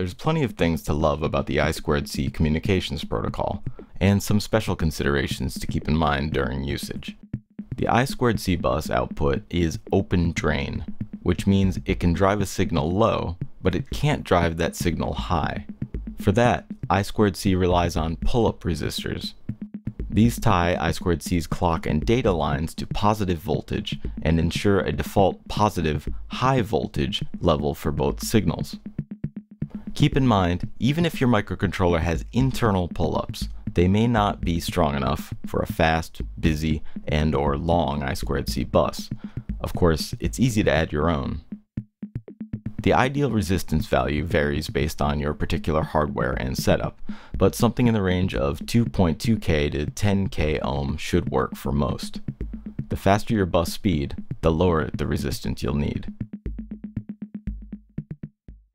there's plenty of things to love about the I2C communications protocol, and some special considerations to keep in mind during usage. The I2C bus output is open drain, which means it can drive a signal low, but it can't drive that signal high. For that, I2C relies on pull-up resistors. These tie I2C's clock and data lines to positive voltage and ensure a default positive high voltage level for both signals. Keep in mind, even if your microcontroller has internal pull-ups, they may not be strong enough for a fast, busy, and or long I2C bus. Of course, it's easy to add your own. The ideal resistance value varies based on your particular hardware and setup, but something in the range of 2.2k to 10k ohm should work for most. The faster your bus speed, the lower the resistance you'll need.